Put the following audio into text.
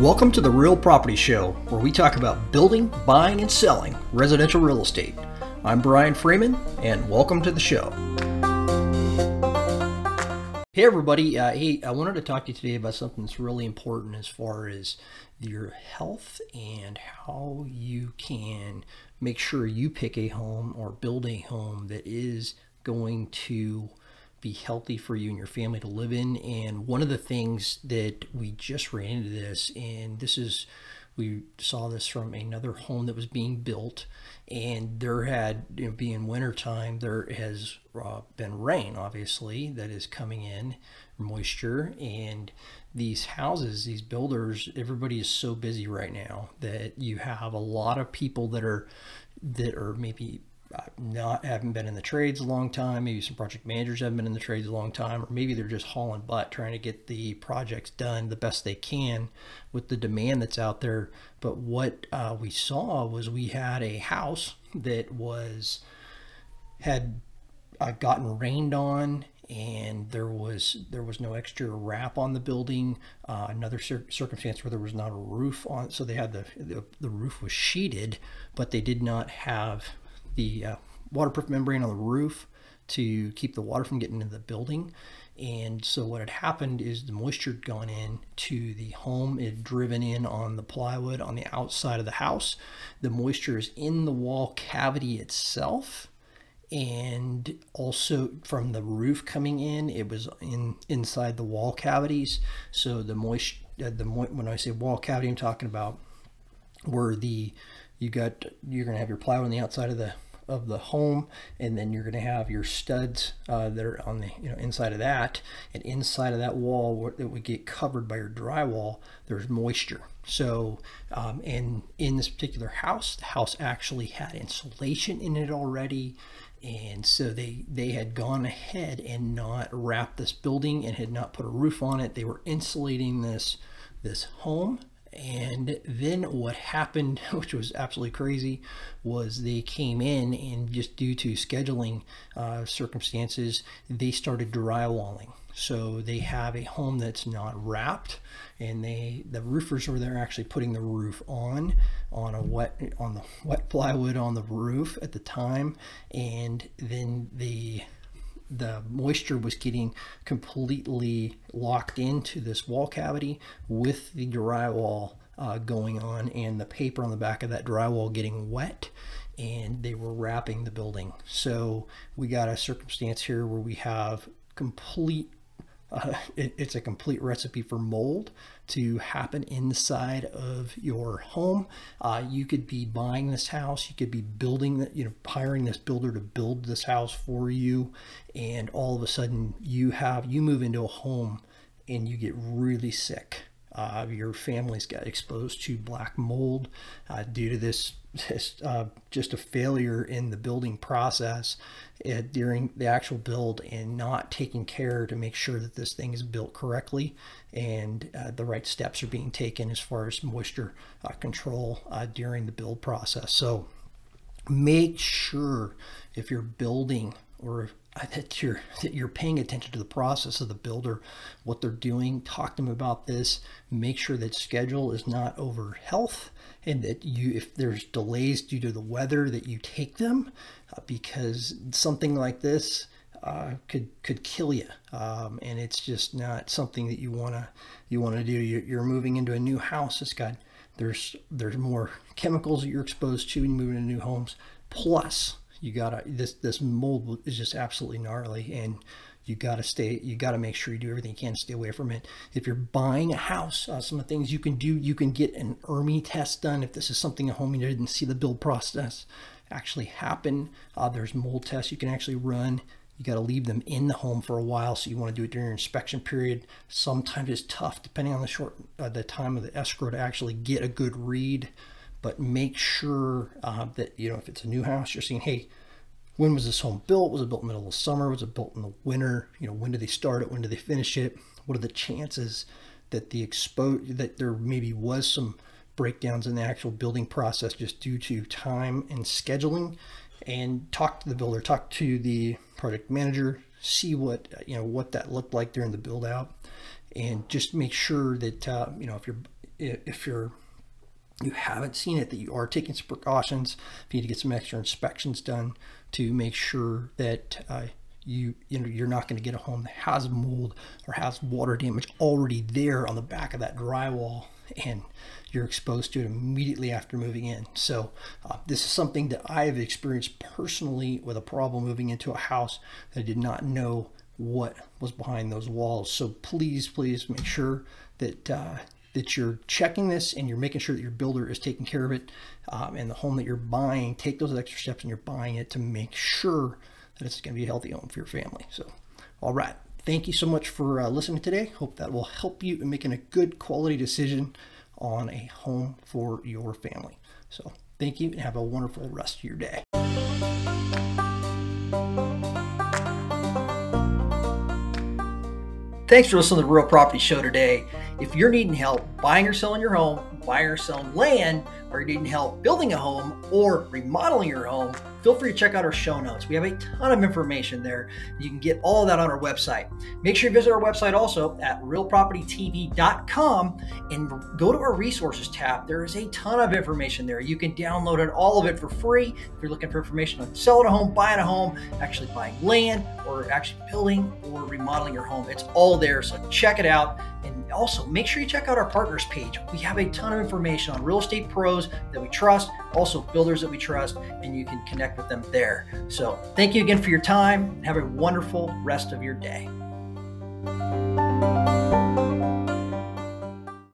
Welcome to the Real Property Show, where we talk about building, buying, and selling residential real estate. I'm Brian Freeman, and welcome to the show. Hey, everybody. Uh, hey, I wanted to talk to you today about something that's really important as far as your health and how you can make sure you pick a home or build a home that is going to be healthy for you and your family to live in. And one of the things that we just ran into this, and this is, we saw this from another home that was being built, and there had, you know, being winter time, there has uh, been rain, obviously, that is coming in, moisture, and these houses, these builders, everybody is so busy right now that you have a lot of people that are that are maybe not haven't been in the trades a long time. Maybe some project managers haven't been in the trades a long time, or maybe they're just hauling butt trying to get the projects done the best they can with the demand that's out there. But what uh, we saw was we had a house that was had uh, gotten rained on and there was there was no extra wrap on the building. Uh, another cir- circumstance where there was not a roof on, so they had the, the, the roof was sheeted, but they did not have the uh, waterproof membrane on the roof to keep the water from getting into the building. And so what had happened is the moisture had gone in to the home, it driven in on the plywood on the outside of the house. The moisture is in the wall cavity itself. And also from the roof coming in, it was in inside the wall cavities. So the moisture, uh, the mo- when I say wall cavity, I'm talking about where the you got you're gonna have your plywood on the outside of the of the home and then you're going to have your studs uh, that are on the you know inside of that and inside of that wall that would get covered by your drywall there's moisture. So um, and in this particular house the house actually had insulation in it already and so they they had gone ahead and not wrapped this building and had not put a roof on it. They were insulating this this home and then what happened, which was absolutely crazy, was they came in and just due to scheduling uh, circumstances, they started drywalling. So they have a home that's not wrapped, and they the roofers were there actually putting the roof on on a wet on the wet plywood on the roof at the time, and then the the moisture was getting completely locked into this wall cavity with the drywall uh, going on and the paper on the back of that drywall getting wet and they were wrapping the building. So we got a circumstance here where we have complete uh, it, it's a complete recipe for mold to happen inside of your home. Uh, you could be buying this house, you could be building you know, hiring this builder to build this house for you, and all of a sudden you have you move into a home and you get really sick. Uh, your family's got exposed to black mold uh, due to this, this uh, just a failure in the building process uh, during the actual build and not taking care to make sure that this thing is built correctly and uh, the right steps are being taken as far as moisture uh, control during the build process. So make sure if you're building or that you're that you're paying attention to the process of the builder, what they're doing. Talk to them about this. Make sure that schedule is not over health, and that you, if there's delays due to the weather, that you take them, uh, because something like this uh, could could kill you, um, and it's just not something that you wanna you wanna do. You're, you're moving into a new house. It's got there's there's more chemicals that you're exposed to when you move into new homes. Plus, you gotta this this mold is just absolutely gnarly and you gotta stay you gotta make sure you do everything you can to stay away from it. If you're buying a house uh, some of the things you can do you can get an ERMI test done if this is something at home you didn't see the build process actually happen. Uh, there's mold tests you can actually run. You got to leave them in the home for a while so you want to do it during your inspection period. Sometimes it's tough depending on the short uh, the time of the escrow to actually get a good read but make sure uh, that you know if it's a new house you're seeing hey when was this home built? Was it built in the middle of summer? Was it built in the winter? You know when did they start it? When did they finish it? What are the chances that the expo that there maybe was some breakdowns in the actual building process just due to time and scheduling? And talk to the builder talk to the project manager see what you know what that looked like during the build out. And just make sure that uh, you know if you're if you're you haven't seen it, that you are taking some precautions. If you need to get some extra inspections done to make sure that uh, you you know you're not going to get a home that has mold or has water damage already there on the back of that drywall and you're exposed to it immediately after moving in. So uh, this is something that I have experienced personally with a problem moving into a house that I did not know what was behind those walls. So please, please make sure that uh, that you're checking this and you're making sure that your builder is taking care of it um, and the home that you're buying take those extra steps and you're buying it to make sure that it's going to be a healthy home for your family. So all right. Thank you so much for uh, listening today. Hope that will help you in making a good quality decision on a home for your family. So thank you and have a wonderful rest of your day. Thanks for listening to the Real Property Show today. If you're needing help buying or selling your home, buying or selling land, or you're needing help building a home or remodeling your home, feel free to check out our show notes. We have a ton of information there. You can get all that on our website. Make sure you visit our website also at realpropertytv.com and go to our resources tab. There is a ton of information there. You can download it, all of it for free. If you're looking for information on selling a home, buying a home, actually buying land, or actually building or remodeling your home, it's all there. So check it out. And also make sure you check out our partners page. We have a ton of information on real estate pros that we trust, also builders that we trust, and you can connect with them there. So thank you again for your time. Have a wonderful rest of your day.